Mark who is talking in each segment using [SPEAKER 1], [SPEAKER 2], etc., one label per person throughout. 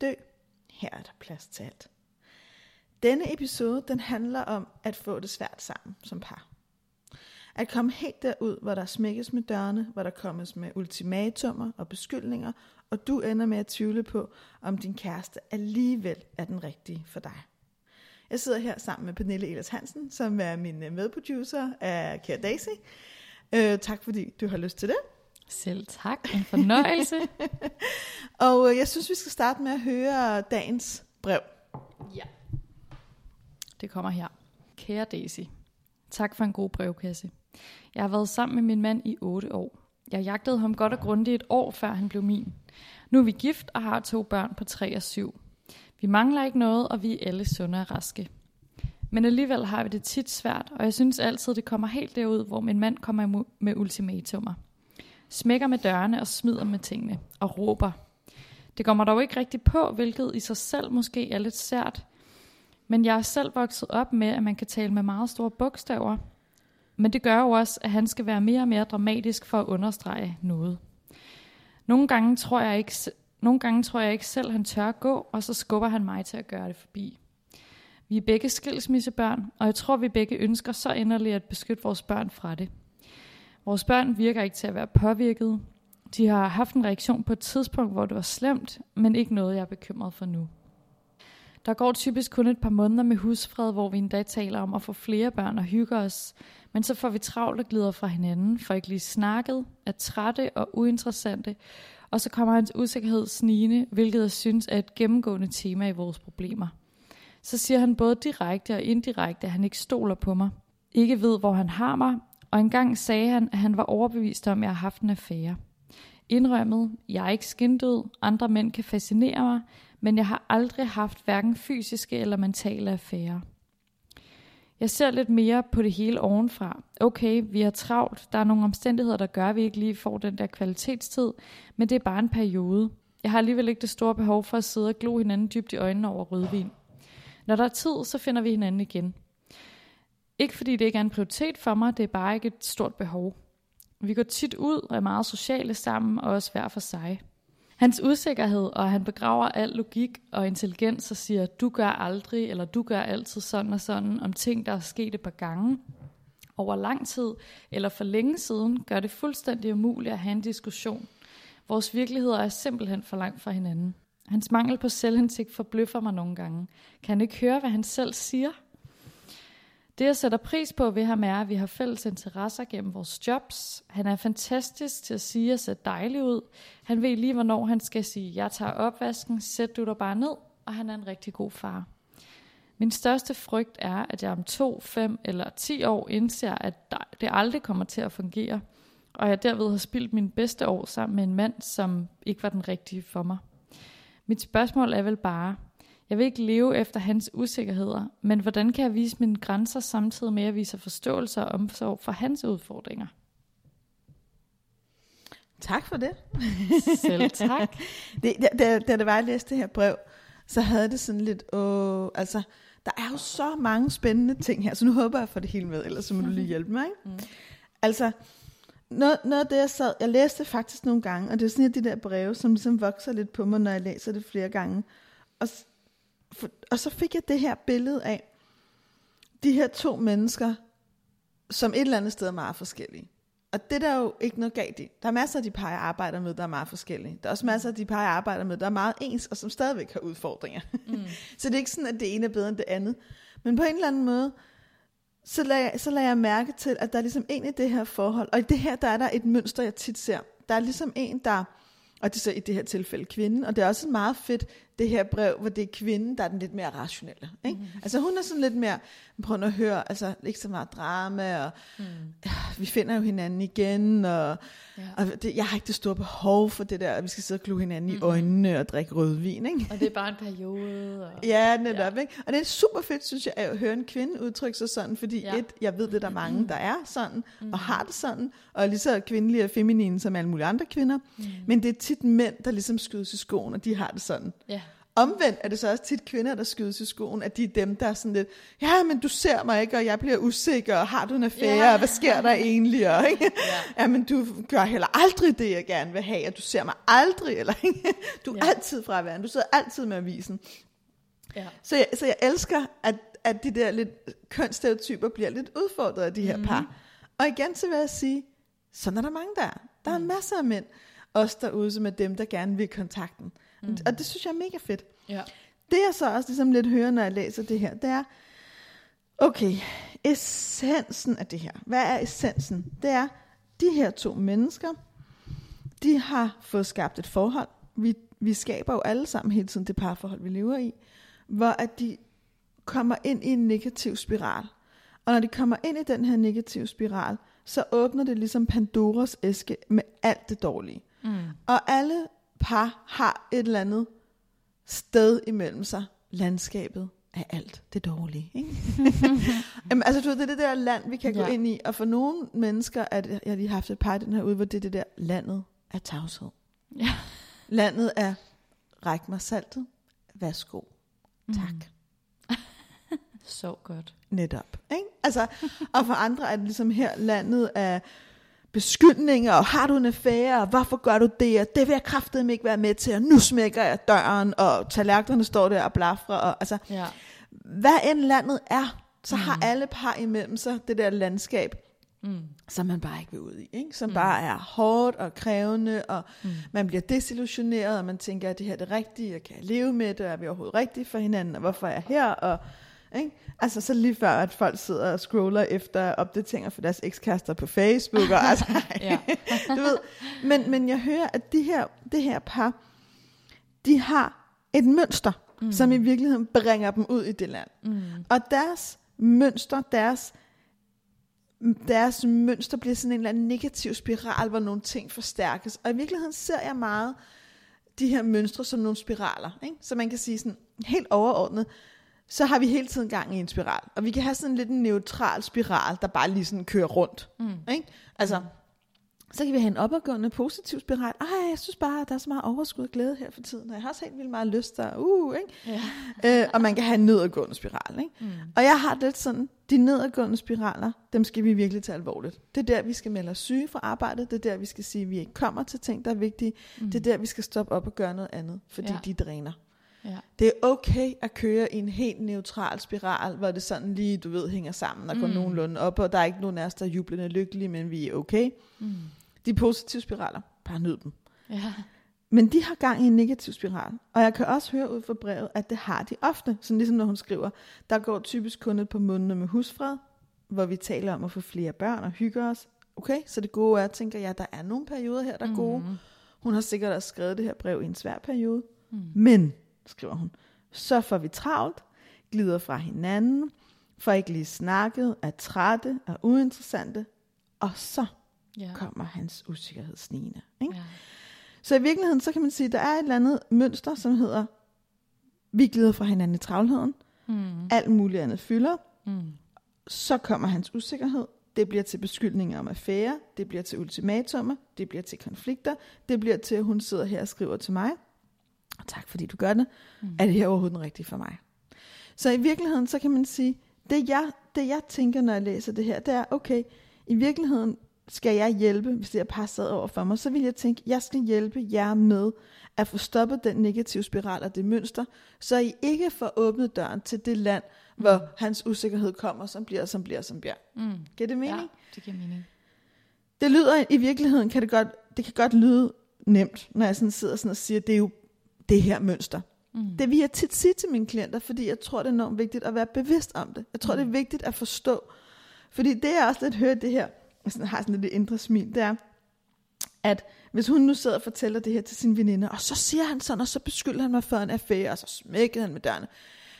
[SPEAKER 1] dø. Her er der plads til alt. Denne episode den handler om at få det svært sammen som par. At komme helt derud, hvor der smækkes med dørene, hvor der kommes med ultimatumer og beskyldninger, og du ender med at tvivle på, om din kæreste alligevel er den rigtige for dig. Jeg sidder her sammen med Pernille Elers Hansen, som er min medproducer af Kære Daisy. Øh, tak fordi du har lyst til det.
[SPEAKER 2] Selv tak. En fornøjelse.
[SPEAKER 1] og øh, jeg synes, vi skal starte med at høre dagens brev.
[SPEAKER 2] Ja. Det kommer her. Kære Daisy, tak for en god brevkasse. Jeg har været sammen med min mand i 8 år. Jeg jagtede ham godt og grundigt et år, før han blev min. Nu er vi gift og har to børn på 3 og 7. Vi mangler ikke noget, og vi er alle sunde og raske. Men alligevel har vi det tit svært, og jeg synes altid, det kommer helt derud, hvor min mand kommer med ultimatumer. Smækker med dørene og smider med tingene og råber. Det kommer dog ikke rigtigt på, hvilket i sig selv måske er lidt sært. Men jeg er selv vokset op med, at man kan tale med meget store bogstaver. Men det gør jo også, at han skal være mere og mere dramatisk for at understrege noget. Nogle gange tror jeg ikke, nogle gange tror jeg ikke selv, han tør at gå, og så skubber han mig til at gøre det forbi. Vi er begge skilsmissebørn, og jeg tror, vi begge ønsker så inderligt at beskytte vores børn fra det. Vores børn virker ikke til at være påvirket. De har haft en reaktion på et tidspunkt, hvor det var slemt, men ikke noget, jeg er bekymret for nu. Der går typisk kun et par måneder med husfred, hvor vi endda taler om at få flere børn og hygge os, men så får vi travlt og glider fra hinanden, for ikke lige snakket, er trætte og uinteressante, og så kommer hans usikkerhed snigende, hvilket jeg synes er et gennemgående tema i vores problemer. Så siger han både direkte og indirekte, at han ikke stoler på mig, ikke ved, hvor han har mig, og engang sagde han, at han var overbevist om, at jeg har haft en affære. Indrømmet, jeg er ikke skindød, andre mænd kan fascinere mig, men jeg har aldrig haft hverken fysiske eller mentale affærer. Jeg ser lidt mere på det hele ovenfra. Okay, vi er travlt, der er nogle omstændigheder, der gør, at vi ikke lige får den der kvalitetstid, men det er bare en periode. Jeg har alligevel ikke det store behov for at sidde og glo hinanden dybt i øjnene over rødvin. Når der er tid, så finder vi hinanden igen. Ikke fordi det ikke er en prioritet for mig, det er bare ikke et stort behov. Vi går tit ud og er meget sociale sammen, og også hver for sig. Hans usikkerhed, og han begraver al logik og intelligens og siger, du gør aldrig, eller du gør altid sådan og sådan, om ting, der er sket et par gange over lang tid, eller for længe siden, gør det fuldstændig umuligt at have en diskussion. Vores virkeligheder er simpelthen for langt fra hinanden. Hans mangel på selvindsigt forbløffer mig nogle gange. Kan han ikke høre, hvad han selv siger? Det, jeg sætter pris på ved ham, er, at vi har fælles interesser gennem vores jobs. Han er fantastisk til at sige og se dejlig ud. Han ved lige, hvornår han skal sige, jeg tager opvasken, sæt du dig bare ned, og han er en rigtig god far. Min største frygt er, at jeg om to, fem eller ti år indser, at det aldrig kommer til at fungere, og jeg derved har spildt min bedste år sammen med en mand, som ikke var den rigtige for mig. Mit spørgsmål er vel bare, jeg vil ikke leve efter hans usikkerheder, men hvordan kan jeg vise mine grænser samtidig med at vise forståelse og omsorg for hans udfordringer?
[SPEAKER 1] Tak for det.
[SPEAKER 2] Selv tak.
[SPEAKER 1] det, da, da det var, jeg læste det her brev, så havde det sådan lidt, åh, altså, der er jo så mange spændende ting her, så nu håber jeg at få det hele med, ellers så må du lige hjælpe mig. Ikke? Mm. Altså, noget, noget af det, jeg sad, jeg læste faktisk nogle gange, og det er sådan et de der breve, som ligesom vokser lidt på mig, når jeg læser det flere gange. Og for, og så fik jeg det her billede af de her to mennesker, som et eller andet sted er meget forskellige. Og det der er jo ikke noget galt i. Der er masser af de par, jeg arbejder med, der er meget forskellige. Der er også masser af de par, jeg arbejder med, der er meget ens, og som stadigvæk har udfordringer. Mm. så det er ikke sådan, at det ene er bedre end det andet. Men på en eller anden måde, så lader, jeg, så lader jeg mærke til, at der er ligesom en i det her forhold. Og i det her, der er der et mønster, jeg tit ser. Der er ligesom en, der og det er så i det her tilfælde kvinden, og det er også meget fedt, det her brev, hvor det er kvinden, der er den lidt mere rationelle. Ikke? Mm. Altså hun er sådan lidt mere, prøv at høre, altså ikke så meget drama, og mm. ja, vi finder jo hinanden igen, og, ja. og det, jeg har ikke det store behov for det der, at vi skal sidde og glo hinanden mm. i øjnene og drikke rødvin. Ikke?
[SPEAKER 2] Og det er bare en periode. Og...
[SPEAKER 1] Ja, netop. Ja. Ikke? Og det er super fedt, synes jeg, at høre en kvinde udtrykke sig sådan, fordi ja. et, jeg ved, det der er mange, der er sådan, mm. og har det sådan, og lige så kvindelige og feminine som alle mulige andre kvinder, mm. men det er tit mænd, der ligesom skydes i skoen, og de har det sådan. Ja. Omvendt er det så også tit kvinder, der skydes i skoen, at de er dem, der er sådan lidt, ja, men du ser mig ikke, og jeg bliver usikker, og har du en affære, yeah. og hvad sker der egentlig? Og, ikke? Yeah. Ja, men du gør heller aldrig det, jeg gerne vil have, og du ser mig aldrig, eller ikke? du er yeah. altid fraværende, du sidder altid med avisen. Yeah. Så, jeg, så jeg elsker, at, at de der lidt kønsstereotyper bliver lidt udfordret af de her mm-hmm. par. Og igen så vil jeg sige, sådan er der mange der. Der er mm. masser af mænd, også derude, som er dem, der gerne vil kontakten. Mm. Og det synes jeg er mega fedt. Ja. Det jeg så også ligesom lidt hører, når jeg læser det her, det er, okay, essensen af det her. Hvad er essensen? Det er, de her to mennesker, de har fået skabt et forhold. Vi, vi skaber jo alle sammen hele tiden det parforhold, vi lever i, hvor at de kommer ind i en negativ spiral. Og når de kommer ind i den her negative spiral, så åbner det ligesom Pandoras æske med alt det dårlige. Mm. Og alle par har et eller andet sted imellem sig. Landskabet af alt det dårlige. Ikke? Jamen, altså, du ved, det er det der land, vi kan ja. gå ind i. Og for nogle mennesker, at jeg har lige haft et par i den her ude, hvor det er det der landet af tavshed. Ja. Landet er, ræk mig saltet, værsgo, tak. Mm.
[SPEAKER 2] Så godt.
[SPEAKER 1] Netop. Ikke? Altså, og for andre er det ligesom her landet af beskyldninger, og har du en affære, og hvorfor gør du det, og det vil jeg kraftedeme ikke være med til, og nu smækker jeg døren, og tallerkenerne står der og blafrer, og altså, ja. hvad end landet er, så mm. har alle par imellem sig det der landskab, mm. som man bare ikke vil ud i, ikke? som mm. bare er hårdt og krævende, og mm. man bliver desillusioneret, og man tænker, at det her er det rigtige, og kan jeg leve med det, og er vi overhovedet rigtige for hinanden, og hvorfor er jeg her, og ikke? Altså så lige før, at folk sidder og scroller efter opdateringer for deres ekskærester på Facebook. Og, altså, du ved. Men, men jeg hører, at de her, det her par, de har et mønster, mm. som i virkeligheden bringer dem ud i det land. Mm. Og deres mønster, deres deres mønster bliver sådan en eller anden negativ spiral, hvor nogle ting forstærkes. Og i virkeligheden ser jeg meget de her mønstre som nogle spiraler. Ikke? Så man kan sige sådan helt overordnet, så har vi hele tiden gang i en spiral. Og vi kan have sådan lidt en neutral spiral, der bare lige sådan kører rundt. Mm. Ikke? Altså, så kan vi have en opadgående positiv spiral. Ej, jeg synes bare, at der er så meget overskud og glæde her for tiden. Og jeg har også helt vildt meget lyst der. Uh, ikke? Ja. øh, og man kan have en nedadgående spiral. Ikke? Mm. Og jeg har lidt sådan, de nedadgående spiraler, dem skal vi virkelig tage alvorligt. Det er der, vi skal melde os syge fra arbejdet. Det er der, vi skal sige, at vi ikke kommer til ting, der er vigtige. Mm. Det er der, vi skal stoppe op og gøre noget andet, fordi ja. de dræner. Ja. Det er okay at køre i en helt neutral spiral, hvor det sådan lige, du ved, hænger sammen og går mm. nogenlunde op, og der er ikke nogen af os, der er jublende lykkelige, men vi er okay. Mm. De positive spiraler, bare nyd dem. Ja. Men de har gang i en negativ spiral. Og jeg kan også høre ud fra brevet, at det har de ofte. Sådan ligesom når hun skriver, der går typisk kun et par måneder med husfred, hvor vi taler om at få flere børn og hygge os. Okay, så det gode er, tænker jeg, der er nogle perioder her, der er gode. Mm. Hun har sikkert også skrevet det her brev i en svær periode. Mm. Men skriver hun. Så får vi travlt, glider fra hinanden, får ikke lige snakket, er trætte, er uinteressante, og så ja. kommer hans usikkerhed snigende. Ikke? Ja. Så i virkeligheden, så kan man sige, at der er et eller andet mønster, som hedder, vi glider fra hinanden i travlheden, mm. alt muligt andet fylder, mm. så kommer hans usikkerhed, det bliver til beskyldninger om affære, det bliver til ultimatumer, det bliver til konflikter, det bliver til, at hun sidder her og skriver til mig, og tak fordi du gør det, mm. er det her overhovedet den rigtige for mig? Så i virkeligheden, så kan man sige, det jeg, det jeg tænker, når jeg læser det her, det er, okay, i virkeligheden skal jeg hjælpe, hvis det er passet over for mig, så vil jeg tænke, jeg skal hjælpe jer med at få stoppet den negative spiral og det mønster, så I ikke får åbnet døren til det land, mm. hvor hans usikkerhed kommer, som bliver, som bliver, som bliver. Mm. Giver det mening?
[SPEAKER 2] Ja, det giver mening.
[SPEAKER 1] Det lyder i virkeligheden, kan det godt, det kan godt lyde nemt, når jeg sådan sidder sådan og siger, det er jo det her mønster. Mm. Det vil jeg tit sige til mine klienter, fordi jeg tror, det er enormt vigtigt at være bevidst om det. Jeg tror, mm. det er vigtigt at forstå. Fordi det er også lidt hørt det her, jeg sådan, har sådan lidt indre smil, det er, at hvis hun nu sidder og fortæller det her til sin veninde, og så siger han sådan, og så beskylder han mig for en affære, og så smækkede han med dørene,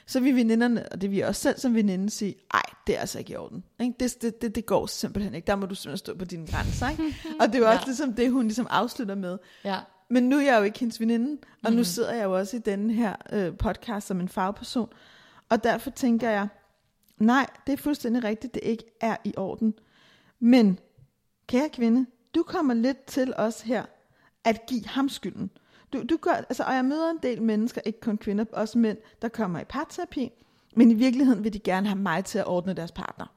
[SPEAKER 1] så vil veninderne, og det vil jeg også selv som veninde sige, ej, det er altså ikke i orden. Det, det, det, det går simpelthen ikke. Der må du simpelthen stå på dine grænser. Ikke? og det er jo også ja. ligesom det, hun ligesom afslutter med.
[SPEAKER 2] Ja.
[SPEAKER 1] Men nu er jeg jo ikke hendes veninde, og mm. nu sidder jeg jo også i denne her øh, podcast som en fagperson. Og derfor tænker jeg, nej, det er fuldstændig rigtigt, det ikke er i orden. Men, kære kvinde, du kommer lidt til os her at give ham skylden. Du, du gør, altså, og jeg møder en del mennesker, ikke kun kvinder, også mænd, der kommer i parterapi, men i virkeligheden vil de gerne have mig til at ordne deres partner.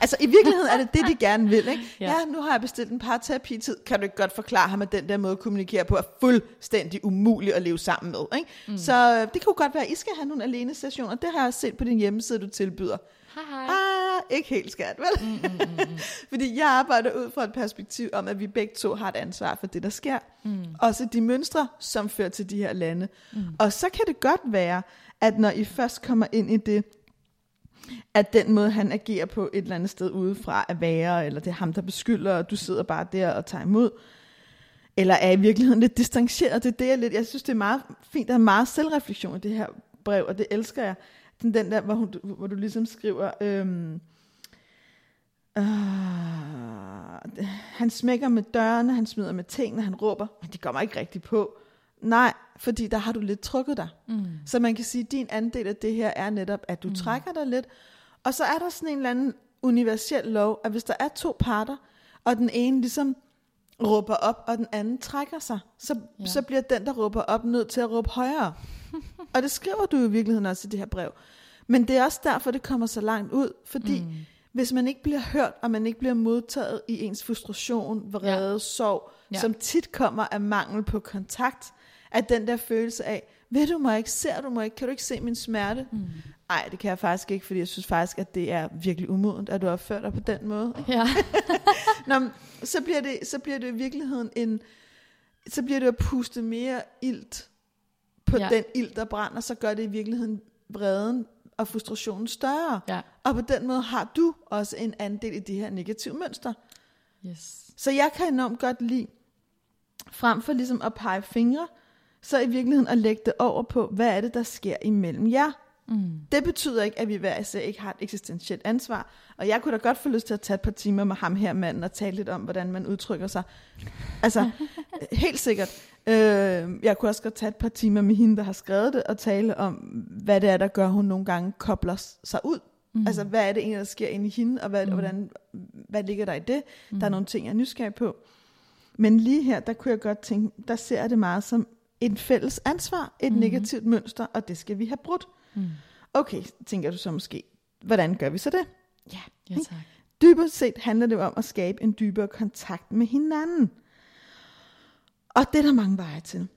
[SPEAKER 1] Altså i virkeligheden er det det, de gerne vil. Ikke? Ja. ja, nu har jeg bestilt en parterapi-tid. Kan du ikke godt forklare ham, at den der måde at kommunikere på er fuldstændig umulig at leve sammen med. Ikke? Mm. Så øh, det kunne godt være, at I skal have nogle alene sessioner. Det har jeg set på din hjemmeside, du tilbyder.
[SPEAKER 2] Hej, hej.
[SPEAKER 1] Ah, ikke helt skat, vel? Mm, mm, mm, mm. Fordi jeg arbejder ud fra et perspektiv om, at vi begge to har et ansvar for det, der sker. Mm. Også de mønstre, som fører til de her lande. Mm. Og så kan det godt være, at når I først kommer ind i det, at den måde, han agerer på et eller andet sted udefra, er værre, eller det er ham, der beskylder, og du sidder bare der og tager imod, eller er i virkeligheden lidt distanceret. Det er det, jeg, lidt, jeg synes, det er meget fint, der er meget selvreflektion i det her brev, og det elsker jeg. Den, den der, hvor, hun, hvor du ligesom skriver, øhm, øh, han smækker med dørene, han smider med tingene, han råber, men de kommer ikke rigtigt på. Nej, fordi der har du lidt trukket dig. Mm. Så man kan sige, at din andel af det her er netop, at du mm. trækker dig lidt. Og så er der sådan en eller anden universel lov, at hvis der er to parter, og den ene ligesom råber op, og den anden trækker sig, så, ja. så bliver den, der råber op, nødt til at råbe højere. og det skriver du i virkeligheden også i det her brev. Men det er også derfor, det kommer så langt ud, fordi mm. hvis man ikke bliver hørt, og man ikke bliver modtaget i ens frustration, vrede, ja. sorg, ja. som tit kommer af mangel på kontakt, at den der følelse af, ved du mig ikke, ser du mig ikke, kan du ikke se min smerte? Nej, mm. det kan jeg faktisk ikke, fordi jeg synes faktisk, at det er virkelig umodent, at du opfører dig på den måde.
[SPEAKER 2] Ja.
[SPEAKER 1] Nå, så, bliver det, så bliver det i virkeligheden en, så bliver det at puste mere ilt på ja. den ild, der brænder, så gør det i virkeligheden vreden og frustrationen større.
[SPEAKER 2] Ja.
[SPEAKER 1] Og på den måde har du også en andel i de her negative mønster.
[SPEAKER 2] Yes.
[SPEAKER 1] Så jeg kan enormt godt lide, frem for ligesom at pege fingre, så i virkeligheden at lægge det over på, hvad er det, der sker imellem jer. Mm. Det betyder ikke, at vi hver især ikke har et eksistentielt ansvar. Og jeg kunne da godt få lyst til at tage et par timer med ham her manden og tale lidt om, hvordan man udtrykker sig. Altså, helt sikkert. Øh, jeg kunne også godt tage et par timer med hende, der har skrevet det, og tale om, hvad det er, der gør, hun nogle gange kobler sig ud. Mm. Altså, hvad er det egentlig, der sker inde i hende, og hvad, mm. hvordan, hvad ligger der i det? Mm. Der er mm. nogle ting, jeg er nysgerrig på. Men lige her, der kunne jeg godt tænke, der ser jeg det meget som et fælles ansvar, et mm. negativt mønster, og det skal vi have brudt. Mm. Okay, tænker du så måske, hvordan gør vi så det?
[SPEAKER 2] Ja, ja tak.
[SPEAKER 1] Dybest set handler det om at skabe en dybere kontakt med hinanden. Og det er der mange veje til.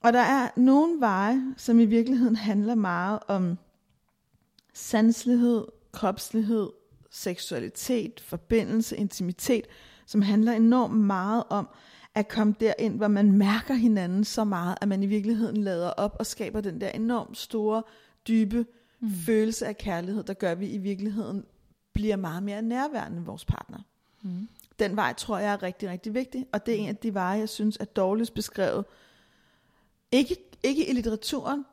[SPEAKER 1] Og der er nogle veje, som i virkeligheden handler meget om sanselighed, kropslighed, seksualitet, forbindelse, intimitet, som handler enormt meget om at komme derind, hvor man mærker hinanden så meget, at man i virkeligheden lader op og skaber den der enormt store, dybe mm. følelse af kærlighed, der gør, at vi i virkeligheden bliver meget mere nærværende med vores partner. Mm. Den vej tror jeg er rigtig, rigtig vigtig, og det er en af de veje, jeg synes er dårligst beskrevet. Ikke, ikke i litteraturen,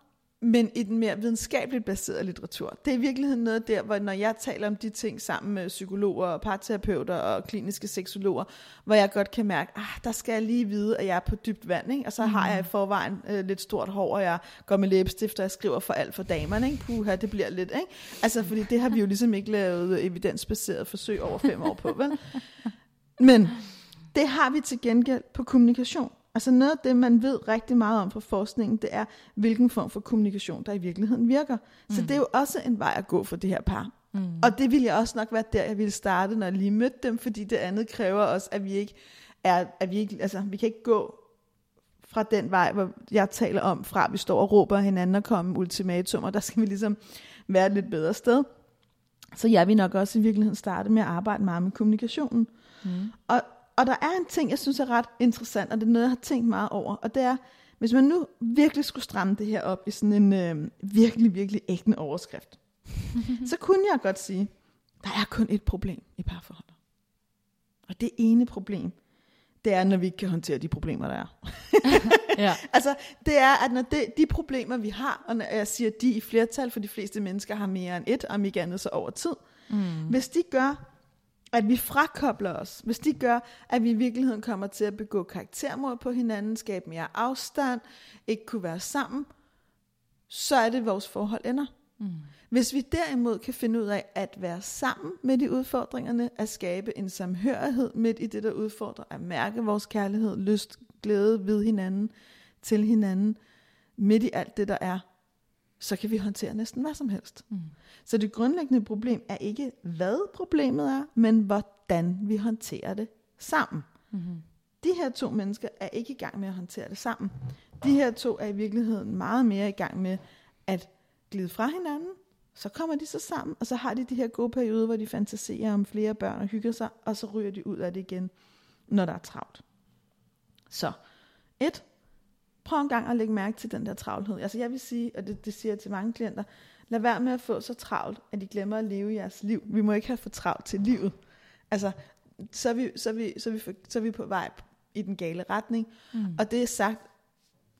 [SPEAKER 1] men i den mere videnskabeligt baserede litteratur. Det er i virkeligheden noget der, hvor når jeg taler om de ting sammen med psykologer og parterapeuter og kliniske seksologer, hvor jeg godt kan mærke, ah, der skal jeg lige vide, at jeg er på dybt vand, ikke? og så mm. har jeg i forvejen øh, lidt stort hår, og jeg går med læbestift, og jeg skriver for alt for damerne. Ikke? Puha, det bliver lidt, ikke? Altså, fordi det har vi jo ligesom ikke lavet evidensbaseret forsøg over fem år på, vel? Men det har vi til gengæld på kommunikation. Altså noget af det, man ved rigtig meget om fra forskningen, det er, hvilken form for kommunikation, der i virkeligheden virker. Så mm. det er jo også en vej at gå for det her par. Mm. Og det ville jeg også nok være der, jeg ville starte, når jeg lige mødte dem, fordi det andet kræver også, at vi ikke er, at vi ikke, altså vi kan ikke gå fra den vej, hvor jeg taler om, fra vi står og råber hinanden og kommer ultimatumer, der skal vi ligesom være et lidt bedre sted. Så jeg vil nok også i virkeligheden starte med at arbejde meget med kommunikationen. Mm. Og, og der er en ting, jeg synes er ret interessant, og det er noget, jeg har tænkt meget over, og det er, hvis man nu virkelig skulle stramme det her op i sådan en øh, virkelig, virkelig ægte overskrift, så kunne jeg godt sige, der er kun et problem i parforholdet. Og det ene problem, det er, når vi ikke kan håndtere de problemer, der er.
[SPEAKER 2] Ja.
[SPEAKER 1] Altså, det er, at når det, de problemer, vi har, og når jeg siger de i flertal, for de fleste mennesker har mere end et, om ikke andet så over tid, mm. hvis de gør, at vi frakobler os, hvis de gør, at vi i virkeligheden kommer til at begå karaktermord på hinanden, skabe mere afstand, ikke kunne være sammen, så er det, vores forhold ender. Mm. Hvis vi derimod kan finde ud af at være sammen med de udfordringerne, at skabe en samhørighed midt i det, der udfordrer, at mærke vores kærlighed, lyst, glæde ved hinanden, til hinanden, midt i alt det, der er, så kan vi håndtere næsten hvad som helst. Mm. Så det grundlæggende problem er ikke, hvad problemet er, men hvordan vi håndterer det sammen. Mm-hmm. De her to mennesker er ikke i gang med at håndtere det sammen. De her to er i virkeligheden meget mere i gang med at glide fra hinanden, så kommer de så sammen, og så har de de her gode perioder, hvor de fantaserer om flere børn og hygger sig, og så ryger de ud af det igen, når der er travlt. Så, et, prøv en gang at lægge mærke til den der travlhed. Altså jeg vil sige, og det, det siger jeg til mange klienter, lad være med at få så travlt, at de glemmer at leve jeres liv. Vi må ikke have for travlt til livet. Altså, så er vi, så er vi, så er vi, for, så er vi på vej i den gale retning. Mm. Og det er sagt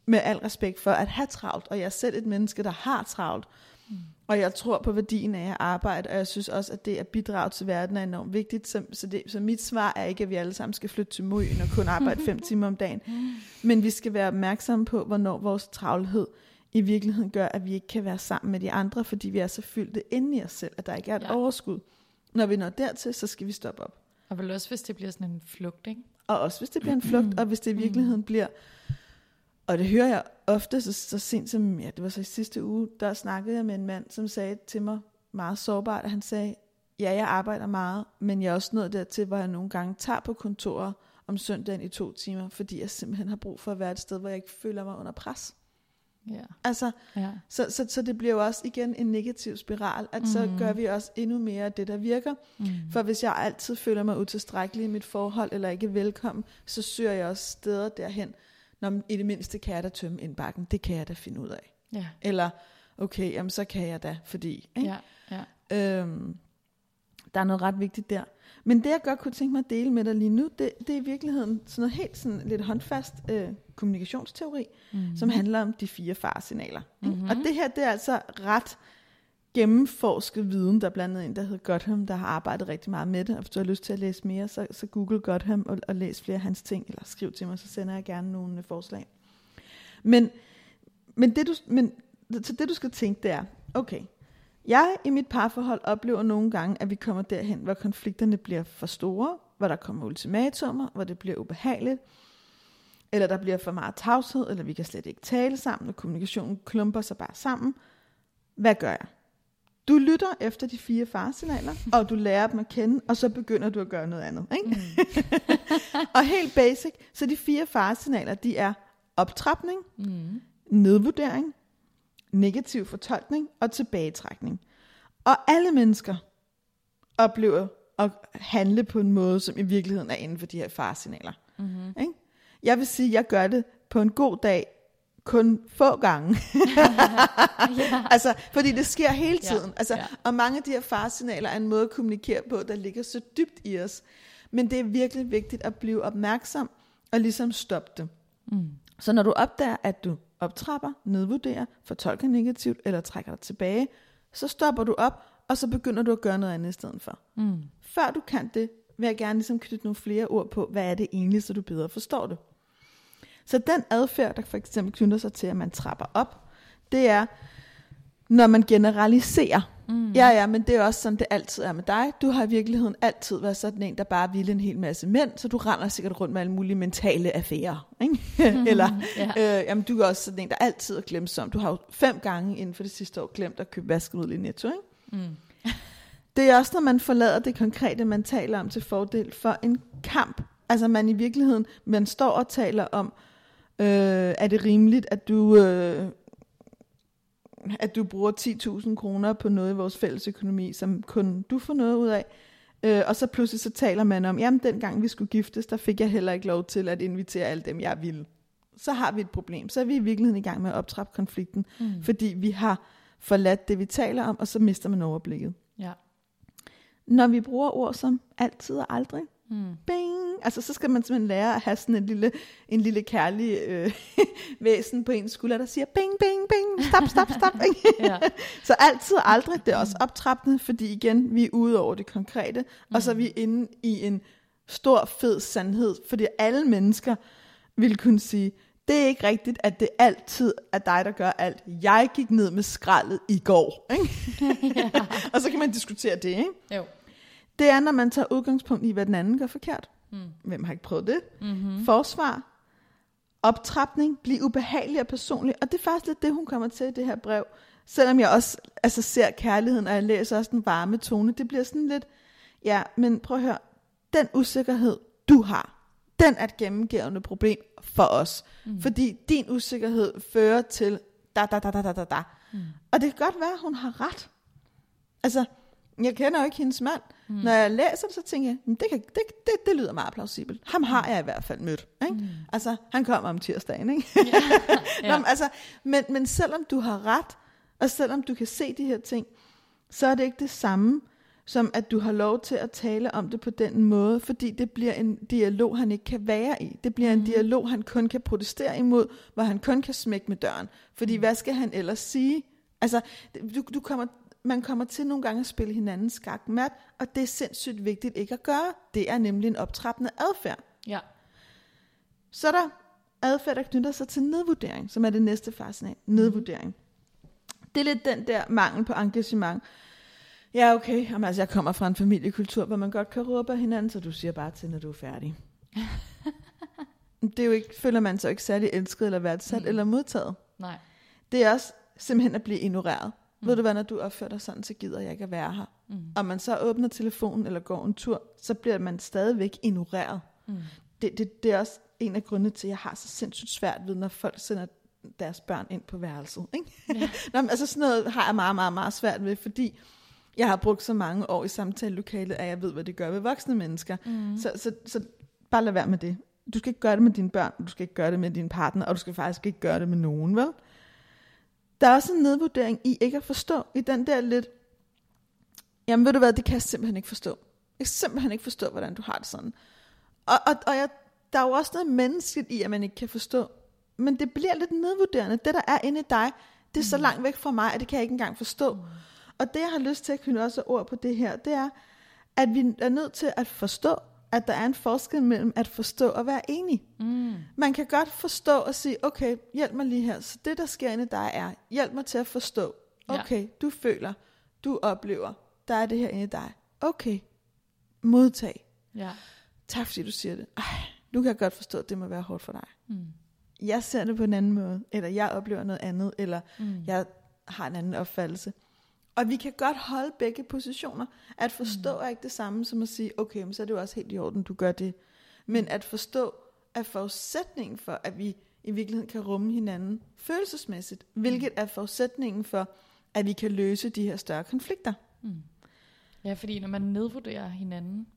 [SPEAKER 1] med al respekt for at have travlt, og jeg er selv et menneske, der har travlt. Mm. Og jeg tror på værdien af at arbejde, og jeg synes også, at det at bidrage til verden er enormt vigtigt. Så, så, det, så mit svar er ikke, at vi alle sammen skal flytte til Møn og kun arbejde fem timer om dagen. Men vi skal være opmærksomme på, hvornår vores travlhed i virkeligheden gør, at vi ikke kan være sammen med de andre, fordi vi er så fyldte inde i os selv, at der ikke er et ja. overskud. Når vi når dertil, så skal vi stoppe op.
[SPEAKER 2] Og vel også, hvis det bliver sådan en flugt, ikke?
[SPEAKER 1] Og også hvis det bliver en flugt, og hvis det i virkeligheden bliver og det hører jeg ofte, så, så sent som, ja, det var så i sidste uge, der snakkede jeg med en mand, som sagde til mig meget sårbart, at han sagde, ja, jeg arbejder meget, men jeg er også nået dertil, hvor jeg nogle gange tager på kontoret om søndagen i to timer, fordi jeg simpelthen har brug for at være et sted, hvor jeg ikke føler mig under pres.
[SPEAKER 2] Ja.
[SPEAKER 1] Altså,
[SPEAKER 2] Ja.
[SPEAKER 1] så, så, så det bliver jo også igen en negativ spiral, at mm. så gør vi også endnu mere af det, der virker.
[SPEAKER 2] Mm.
[SPEAKER 1] For hvis jeg altid føler mig utilstrækkelig i mit forhold, eller ikke velkommen, så søger jeg også steder derhen, når i det mindste kan jeg da tømme indbakken, det kan jeg da finde ud af.
[SPEAKER 2] Ja.
[SPEAKER 1] Eller, okay, jamen så kan jeg da, fordi. Ikke?
[SPEAKER 2] Ja. ja.
[SPEAKER 1] Øhm, der er noget ret vigtigt der. Men det jeg godt kunne tænke mig at dele med dig lige nu, det, det er i virkeligheden sådan noget helt sådan lidt håndfast øh, kommunikationsteori, mm-hmm. som handler om de fire faresignaler.
[SPEAKER 2] Mhm.
[SPEAKER 1] Og det her, det er altså ret gennemforsket viden. Der er blandt andet en, der hedder Gotham, der har arbejdet rigtig meget med det. Og hvis du har lyst til at læse mere, så, så google Gotham og, og læs flere af hans ting, eller skriv til mig, så sender jeg gerne nogle øh, forslag. Men, men, det, du, men så det du skal tænke, det er, okay, jeg i mit parforhold oplever nogle gange, at vi kommer derhen, hvor konflikterne bliver for store, hvor der kommer ultimatumer, hvor det bliver ubehageligt, eller der bliver for meget tavshed, eller vi kan slet ikke tale sammen, og kommunikationen klumper sig bare sammen. Hvad gør jeg? Du lytter efter de fire faresignaler, og du lærer dem at kende, og så begynder du at gøre noget andet. Ikke? Mm. og helt basic, så de fire faresignaler, de er optrapning,
[SPEAKER 2] Mm.
[SPEAKER 1] nedvurdering, negativ fortolkning og tilbagetrækning. Og alle mennesker oplever at handle på en måde, som i virkeligheden er inden for de her faresignaler.
[SPEAKER 2] Mm-hmm.
[SPEAKER 1] Ikke? Jeg vil sige, at jeg gør det på en god dag kun få gange.
[SPEAKER 2] ja.
[SPEAKER 1] altså, fordi det sker hele
[SPEAKER 2] Ja,
[SPEAKER 1] tiden. Altså,
[SPEAKER 2] ja.
[SPEAKER 1] Og mange af de her faresignaler er en måde at kommunikere på, der ligger så dybt i os. Men det er virkelig vigtigt at blive opmærksom og ligesom stoppe det.
[SPEAKER 2] Mm.
[SPEAKER 1] Så når du opdager, at du optrapper, nedvurderer, fortolker negativt eller trækker dig tilbage, så stopper du op, og så begynder du at gøre noget andet i stedet for.
[SPEAKER 2] Mm.
[SPEAKER 1] Før du kan det, vil jeg gerne ligesom knytte nogle flere ord på, hvad er det egentlig, så du bedre forstår det. Så den adfærd, der for eksempel knytter sig til, at man trapper op, det er, når man generaliserer.
[SPEAKER 2] Mm.
[SPEAKER 1] Ja, ja, men det er også sådan, det altid er med dig. Du har i virkeligheden altid været sådan en, der bare ville en hel masse mænd, så du render sikkert rundt med alle mulige mentale affærer. Ikke? Eller,
[SPEAKER 2] Ja.
[SPEAKER 1] øh, jamen, du er også sådan en, der altid er glemsom. Du har jo fem gange inden for det sidste år glemt at købe vaskemiddel i Netto. Ikke?
[SPEAKER 2] Mm.
[SPEAKER 1] Det er også, når man forlader det konkrete, man taler om til fordel for en kamp. Altså man i virkeligheden, man står og taler om, øh, er det rimeligt, at du, øh, at du bruger 10.000 kroner på noget i vores fælles økonomi, som kun du får noget ud af. Øh, og så pludselig så taler man om, jamen dengang vi skulle giftes, der fik jeg heller ikke lov til at invitere alle dem, jeg ville. Så har vi et problem. Så er vi i virkeligheden i gang med at optrappe konflikten,
[SPEAKER 2] Mm.
[SPEAKER 1] fordi vi har forladt det, vi taler om, og så mister man overblikket.
[SPEAKER 2] Ja.
[SPEAKER 1] Når vi bruger ord som altid og aldrig,
[SPEAKER 2] Mm.
[SPEAKER 1] bing, Altså, så skal man simpelthen lære at have sådan en lille, en lille kærlig øh, væsen på ens skulder, der siger, bing, bing, bing, stop, stop, stop.
[SPEAKER 2] Ja.
[SPEAKER 1] Så altid og aldrig, det er også optrappende, fordi igen, vi er ude over det konkrete, mm. og så er vi inde i en stor, fed sandhed, fordi alle mennesker vil kunne sige, det er ikke rigtigt, at det altid er dig, der gør alt. Jeg gik ned med skraldet i går. Ikke? ja. og så kan man diskutere det. Ikke?
[SPEAKER 2] Jo.
[SPEAKER 1] Det er, når man tager udgangspunkt i, hvad den anden gør forkert. Mm. Hvem har ikke prøvet det? Mm-hmm. Forsvar, optrapning, blive ubehagelig og personlig. Og det er faktisk lidt det, hun kommer til i det her brev. Selvom jeg også altså, ser kærligheden, og jeg læser også den varme tone. Det bliver sådan lidt, ja, men prøv at høre. Den usikkerhed, du har, den er et gennemgående problem for os. Mm. Fordi din usikkerhed fører til da, da, da, da, da, da, da. Mm. Og det kan godt være, at hun har ret. Altså, jeg kender jo ikke hendes mand. Mm. Når jeg læser det, så tænker jeg, det, kan, det, det, det lyder meget plausibelt. Ham har jeg i hvert fald mødt. Ikke? Mm. Altså, han kommer om tirsdagen. Ikke? Ja. ja. Nå, men, altså, men, men selvom du har ret, og selvom du kan se de her ting, så er det ikke det samme, som at du har lov til at tale om det på den måde, fordi det bliver en dialog, han ikke kan være i. Det bliver en mm. dialog, han kun kan protestere imod, hvor han kun kan smække med døren. Fordi mm. hvad skal han ellers sige? Altså, du, du kommer, man kommer til nogle gange at spille hinanden skak mat, og det er sindssygt vigtigt ikke at gøre. Det er nemlig en optrappende adfærd.
[SPEAKER 2] Ja.
[SPEAKER 1] Så er der adfærd, der knytter sig til nedvurdering, som er det næste fase af. Nedvurdering. Mm. Det er lidt den der mangel på engagement. Ja, okay. Jamen, altså, jeg kommer fra en familiekultur, hvor man godt kan råbe af hinanden, så du siger bare til, når du er færdig. det er jo ikke, føler man sig ikke særlig elsket eller værdsat mm. eller modtaget.
[SPEAKER 2] Nej.
[SPEAKER 1] Det er også simpelthen at blive ignoreret. Mm. Ved du hvad, når du opfører dig sådan, så gider jeg ikke at være her. Mm. Og man så åbner telefonen eller går en tur, så bliver man stadigvæk ignoreret. Mm. Det, det, det er også en af grundene til, at jeg har så sindssygt svært ved, når folk sender deres børn ind på værelset. Ikke? Ja. Nå, men altså sådan noget har jeg meget, meget, meget svært ved, fordi jeg har brugt så mange år i samtalelokalet, at jeg ved, hvad det gør ved voksne mennesker. Mm. Så, så, så bare lad være med det. Du skal ikke gøre det med dine børn, du skal ikke gøre det med din partner, og du skal faktisk ikke gøre det med nogen, vel? Der er også en nedvurdering i ikke at forstå, i den der lidt, jamen ved du hvad, det kan jeg simpelthen ikke forstå. Jeg kan simpelthen ikke forstå, hvordan du har det sådan. Og, og, og jeg, der er jo også noget menneskeligt i, at man ikke kan forstå. Men det bliver lidt nedvurderende. Det, der er inde i dig, det er mm. så langt væk fra mig, at det kan jeg ikke engang forstå. Mm. Og det, jeg har lyst til at kunne også ord på det her, det er, at vi er nødt til at forstå, at der er en forskel mellem at forstå og være enig. Mm. Man kan godt forstå og sige, okay, hjælp mig lige her. Så det, der sker inde i dig er, hjælp mig til at forstå. Okay, ja. du føler, du oplever, der er det her inde i dig. Okay, modtag.
[SPEAKER 2] Ja.
[SPEAKER 1] Tak fordi du siger det. Ej, nu kan jeg godt forstå, at det må være hårdt for dig. Mm. Jeg ser det på en anden måde, eller jeg oplever noget andet, eller mm. jeg har en anden opfattelse. Og vi kan godt holde begge positioner. At forstå mm. er ikke det samme som at sige, okay, men så er det jo også helt i orden, du gør det. Men at forstå er forudsætningen for, at vi i virkeligheden kan rumme hinanden følelsesmæssigt, hvilket er forudsætningen for, at vi kan løse de her større konflikter. Mm.
[SPEAKER 2] Ja, fordi når man nedvurderer hinanden,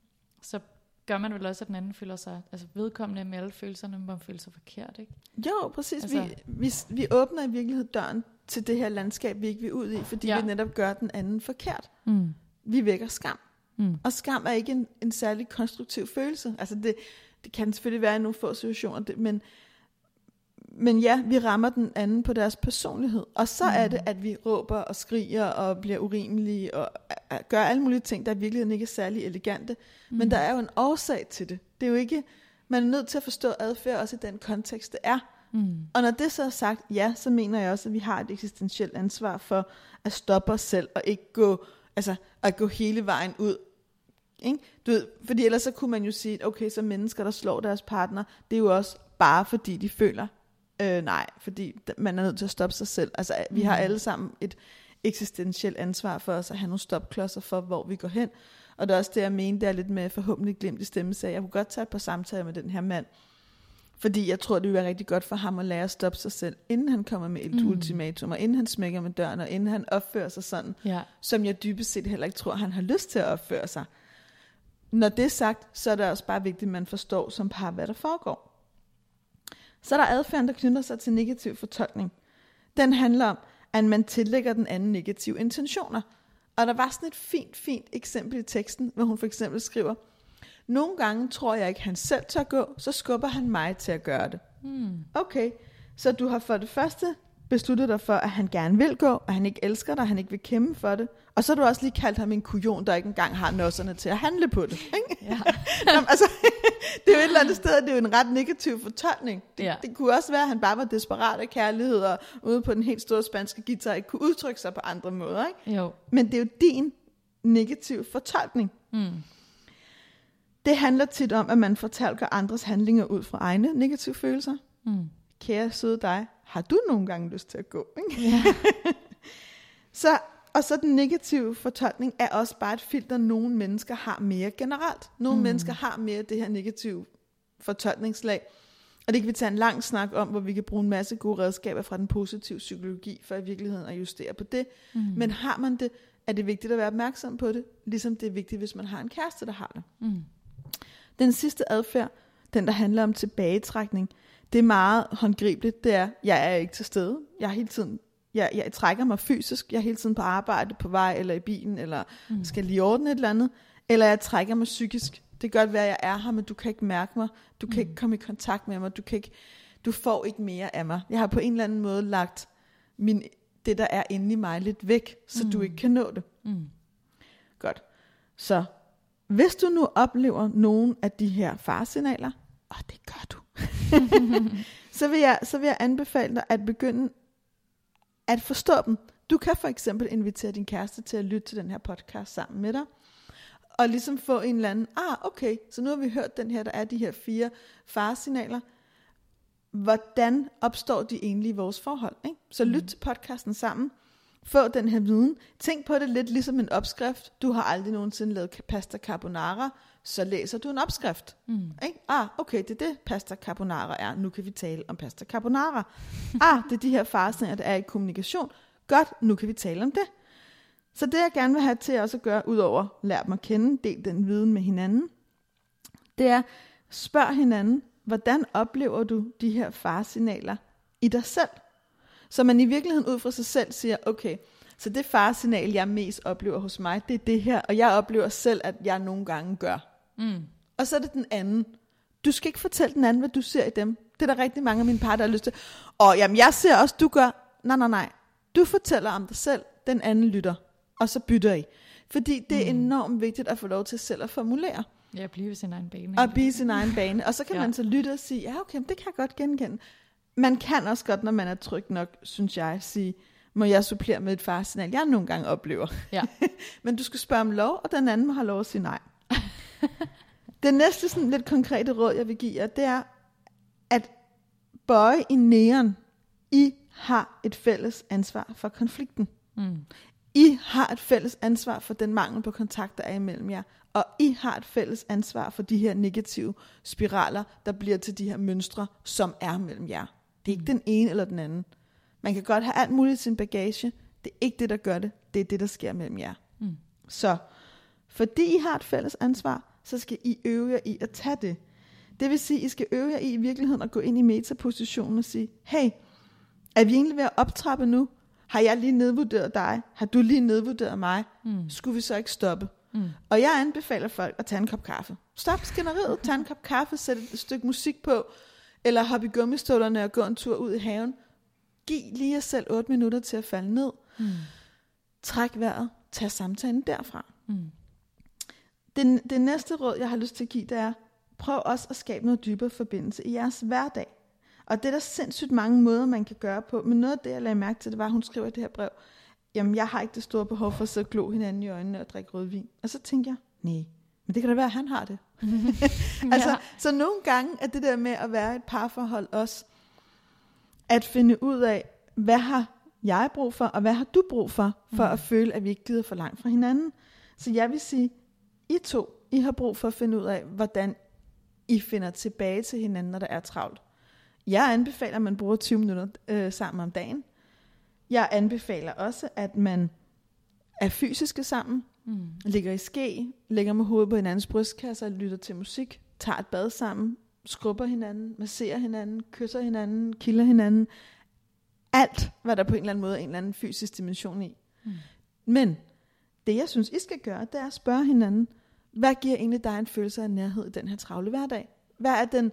[SPEAKER 2] så gør man vel også, at den anden føler sig altså vedkommende med alle følelserne, man føler sig forkert, ikke?
[SPEAKER 1] Jo, præcis. Altså, vi, vi, vi åbner i virkeligheden døren til det her landskab, vi ikke vil ud i, fordi ja. vi netop gør den anden forkert. Mm. Vi vækker skam. Mm. Og skam er ikke en, en særlig konstruktiv følelse. Altså det, det kan selvfølgelig være i nogle få situationer, det, men, men ja, vi rammer den anden på deres personlighed. Og så mm. er det, at vi råber og skriger og bliver urimelige og gør alle mulige ting, der i virkeligheden ikke er særlig elegante. Mm. Men der er jo en årsag til det. Det er jo ikke, man er nødt til at forstå adfærd også i den kontekst, det er. Mm. Og når det så er sagt, ja, så mener jeg også, at vi har et eksistentielt ansvar for at stoppe os selv og ikke gå, altså, at gå hele vejen ud. Ikke? Du ved, fordi ellers så kunne man jo sige, okay, så mennesker, der slår deres partner, det er jo også bare fordi de føler, øh, nej, fordi man er nødt til at stoppe sig selv. Altså, vi har mm. alle sammen et eksistentielt ansvar for os at have nogle stopklodser for, hvor vi går hen. Og det er også det, jeg mener, det er lidt med forhåbentlig glemt i stemme, så jeg kunne godt tage et par samtaler med den her mand, fordi jeg tror, det vil være rigtig godt for ham at lære at stoppe sig selv, inden han kommer med et mm. ultimatum, og inden han smækker med døren, og inden han opfører sig sådan,
[SPEAKER 2] ja.
[SPEAKER 1] som jeg dybest set heller ikke tror, han har lyst til at opføre sig. Når det er sagt, så er det også bare vigtigt, at man forstår som par, hvad der foregår. Så er der adfærden, der knytter sig til negativ fortolkning. Den handler om, at man tillægger den anden negative intentioner. Og der var sådan et fint, fint eksempel i teksten, hvor hun for eksempel skriver, Nogle gange tror jeg ikke, han selv tør gå, så skubber han mig til at gøre det.
[SPEAKER 2] Mm.
[SPEAKER 1] Okay, så du har for det første besluttet dig for, at han gerne vil gå, og han ikke elsker dig, og han ikke vil kæmpe for det. Og så har du også lige kaldt ham en kujon, der ikke engang har nosserne til at handle på det. Ikke?
[SPEAKER 2] Ja.
[SPEAKER 1] Jamen, altså, det er jo et eller andet sted, det er jo en ret negativ fortolkning. Det,
[SPEAKER 2] Ja.
[SPEAKER 1] det kunne også være, at han bare var desperat af kærlighed, og ude på den helt store spanske guitar ikke kunne udtrykke sig på andre måder. Ikke?
[SPEAKER 2] Jo.
[SPEAKER 1] Men det er jo din negativ fortolkning.
[SPEAKER 2] Mm.
[SPEAKER 1] Det handler tit om, at man fortolker andres handlinger ud fra egne negative følelser.
[SPEAKER 2] Mm.
[SPEAKER 1] Kære søde dig, har du nogle gange lyst til at gå? Ikke?
[SPEAKER 2] Ja.
[SPEAKER 1] Så, og så den negative fortolkning er også bare et filter, nogle mennesker har mere generelt. Nogle mm. mennesker har mere det her negative fortolkningslag. Og det kan vi tage en lang snak om, hvor vi kan bruge en masse gode redskaber fra den positive psykologi, for i virkeligheden at justere på det. Mm. Men har man det, er det vigtigt at være opmærksom på det, ligesom det er vigtigt, hvis man har en kæreste, der har det.
[SPEAKER 2] Mm.
[SPEAKER 1] Den sidste adfærd, den der handler om tilbagetrækning, det er meget håndgribeligt. Det er, jeg er ikke til stede. Jeg er hele tiden, jeg, jeg trækker mig fysisk. Jeg er hele tiden på arbejde, på vej eller i bilen, eller mm. skal lige ordne et eller andet. Eller jeg trækker mig psykisk. Det kan godt være, at jeg er her, men du kan ikke mærke mig. Du kan mm. ikke komme i kontakt med mig. Du, kan ikke, du får ikke mere af mig. Jeg har på en eller anden måde lagt min, det, der er inde i mig, lidt væk, så mm. du ikke kan nå det.
[SPEAKER 2] Mm.
[SPEAKER 1] Godt. Så hvis du nu oplever nogle af de her faresignaler, og det gør du, så, vil jeg, så vil jeg anbefale dig at begynde at forstå dem. Du kan for eksempel invitere din kæreste til at lytte til den her podcast sammen med dig, og ligesom få en eller anden, ah okay, så nu har vi hørt den her, der er de her fire faresignaler. Hvordan opstår de egentlig i vores forhold? Ikke? Så lyt til podcasten sammen, få den her viden. Tænk på det lidt ligesom en opskrift. Du har aldrig nogensinde lavet pasta carbonara, så læser du en opskrift.
[SPEAKER 2] Mm.
[SPEAKER 1] Ikke? Ah, okay, det er det pasta carbonara er. Nu kan vi tale om pasta carbonara. Ah, det er de her faresignaler, der er i kommunikation. Godt, nu kan vi tale om det. Så det jeg gerne vil have til også at gøre, udover lær dem at kende, del den viden med hinanden, det er, spørg hinanden, hvordan oplever du de her faresignaler i dig selv? Så man i virkeligheden ud fra sig selv siger, okay, så det faresignal, jeg mest oplever hos mig, det er det her, og jeg oplever selv, at jeg nogle gange gør.
[SPEAKER 2] Mm.
[SPEAKER 1] Og så er det den anden. Du skal ikke fortælle den anden, hvad du ser i dem. Det er der rigtig mange af mine par, der har lyst til. Og jamen, jeg ser også, du gør. Nej, nej, nej. Du fortæller om dig selv, den anden lytter. Og så bytter I. Fordi det er enormt vigtigt at få lov til selv at formulere.
[SPEAKER 2] Ja, blive sin egen bane.
[SPEAKER 1] Og blive sin egen bane. Og så kan
[SPEAKER 2] Ja.
[SPEAKER 1] man så lytte og sige, ja okay, det kan jeg godt genkende. Man kan også godt, når man er tryg nok, synes jeg, sige, må jeg supplere med et faresignal, jeg nogle gange oplever.
[SPEAKER 2] Ja.
[SPEAKER 1] Men du skal spørge om lov, og den anden må have lov at sige nej. det næste sådan lidt konkrete råd, jeg vil give jer, det er, at bøje i næren. I har et fælles ansvar for konflikten.
[SPEAKER 2] Mm.
[SPEAKER 1] I har et fælles ansvar for den mangel på kontakt, der er imellem jer. Og I har et fælles ansvar for de her negative spiraler, der bliver til de her mønstre, som er mellem jer. Det er ikke den ene eller den anden. Man kan godt have alt muligt i sin bagage. Det er ikke det, der gør det. Det er det, der sker mellem jer.
[SPEAKER 2] Mm.
[SPEAKER 1] Så fordi I har et fælles ansvar, så skal I øve jer i at tage det. Det vil sige, at I skal øve jer i i virkeligheden at gå ind i metapositionen og sige, hey, er vi egentlig ved at optrappe nu? Har jeg lige nedvurderet dig? Har du lige nedvurderet mig?
[SPEAKER 2] Mm.
[SPEAKER 1] Skulle vi så ikke stoppe?
[SPEAKER 2] Mm.
[SPEAKER 1] Og jeg anbefaler folk at tage en kop kaffe. Stop skænderiet, tag en kop kaffe, sæt et stykke musik på, eller hoppe i gummistøvlerne og gå en tur ud i haven. Giv lige jer selv 8 minutter til at falde ned.
[SPEAKER 2] Mm.
[SPEAKER 1] Træk vejret, tag samtalen derfra.
[SPEAKER 2] Mm.
[SPEAKER 1] Det, det næste råd, jeg har lyst til at give, det er, prøv også at skabe noget dybere forbindelse i jeres hverdag. Og det er der sindssygt mange måder, man kan gøre på. Men noget af det, jeg lagde mærke til, det var, at hun skriver i det her brev, jamen jeg har ikke det store behov for at sidde og glo hinanden i øjnene og drikke rødvin. Og så tænkte jeg, nej, men det kan da være, at han har det. altså,
[SPEAKER 2] Ja.
[SPEAKER 1] Så nogle gange er det der med at være i et parforhold også, at finde ud af, hvad har jeg brug for, og hvad har du brug for, for mm. at føle, at vi ikke glider for langt fra hinanden. Så jeg vil sige, I to, I har brug for at finde ud af, hvordan I finder tilbage til hinanden, når der er travlt. Jeg anbefaler, at man bruger 20 minutter øh, sammen om dagen. Jeg anbefaler også, at man er fysiske sammen,
[SPEAKER 2] Mm.
[SPEAKER 1] ligger i ske, ligger med hovedet på hinandens brystkasse, lytter til musik, tager et bad sammen, skrubber hinanden, masserer hinanden, kysser hinanden, kilder hinanden. Alt, hvad der på en eller anden måde er en eller anden fysisk dimension i.
[SPEAKER 2] Mm.
[SPEAKER 1] Men det, jeg synes, I skal gøre, det er at spørge hinanden, Hvad giver egentlig dig en følelse af nærhed i den her travle hverdag? Hvad er den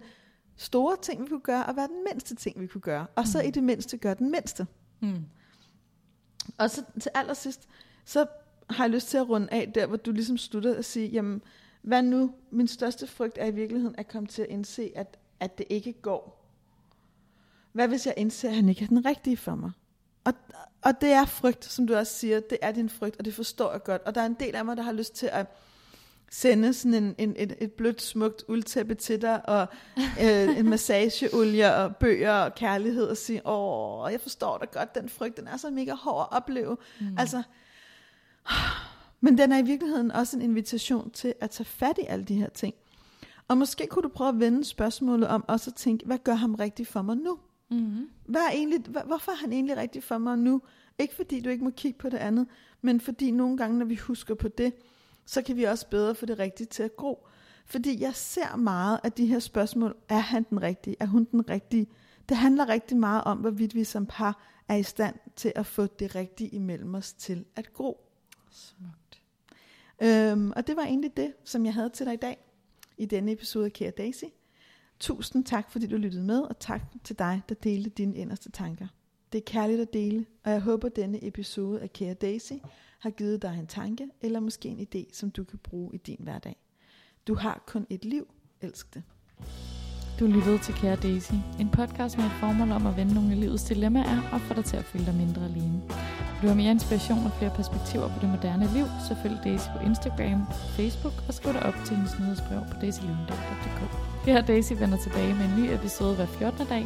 [SPEAKER 1] store ting, vi kunne gøre, og hvad er den mindste ting, vi kunne gøre? Og så
[SPEAKER 2] Mm.
[SPEAKER 1] i det mindste gør den mindste.
[SPEAKER 2] Mm.
[SPEAKER 1] Og så til allersidst, så har jeg lyst til at runde af der, hvor du ligesom slutter og sige, jamen, hvad nu? Min største frygt er i virkeligheden at komme til at indse, at, at det ikke går. Hvad hvis jeg indser, at han ikke er den rigtige for mig? Og, og det er frygt, som du også siger, det er din frygt, og det forstår jeg godt. Og der er en del af mig, der har lyst til at sende sådan en, en, et, et blødt, smukt uldtæppe til dig, og øh, en massageolie, og bøger, og kærlighed, og sige, åh, jeg forstår dig godt, den frygt, den er så mega hård at opleve. Mm. Altså, men den er i virkeligheden også en invitation til at tage fat i alle de her ting. Og måske kunne du prøve at vende spørgsmålet om også at tænke, hvad gør ham rigtig for mig nu?
[SPEAKER 2] Mm.
[SPEAKER 1] Hvad er egentlig, hvorfor er han egentlig rigtig for mig nu? Ikke fordi du ikke må kigge på det andet, men fordi nogle gange, når vi husker på det, så kan vi også bedre få det rigtige til at gro. Fordi jeg ser meget af de her spørgsmål, er han den rigtige? Er hun den rigtige? Det handler rigtig meget om, hvorvidt vi som par er i stand til at få det rigtige imellem os til at gro.
[SPEAKER 2] Smukt.
[SPEAKER 1] Øhm, og det var egentlig det, som jeg havde til dig i dag, i denne episode af Kære Daisy. Tusind tak, fordi du lyttede med, og tak til dig, der delte dine inderste tanker. Det er kærligt at dele, og jeg håber, at denne episode af Kære Daisy har givet dig en tanke, eller måske en idé, som du kan bruge i din hverdag. Du har kun et liv, elsk det.
[SPEAKER 2] Du lyttede til Kære Daisy, en podcast med et formål om at vende nogle af livets dilemmaer og få dig til at føle dig mindre alene. Vil du have mere inspiration og flere perspektiver på det moderne liv, så følg Daisy på Instagram og Facebook og skriv dig op til hendes nyhedsbrev på daisylundal.dk. har Daisy vender tilbage med en ny episode hver 14. dag,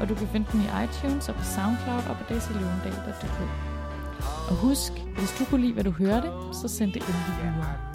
[SPEAKER 2] og du kan finde den i iTunes og på Soundcloud og på daisylundal.dk. Og husk, hvis du kunne lide, hvad du hørte, så send det endelig videre.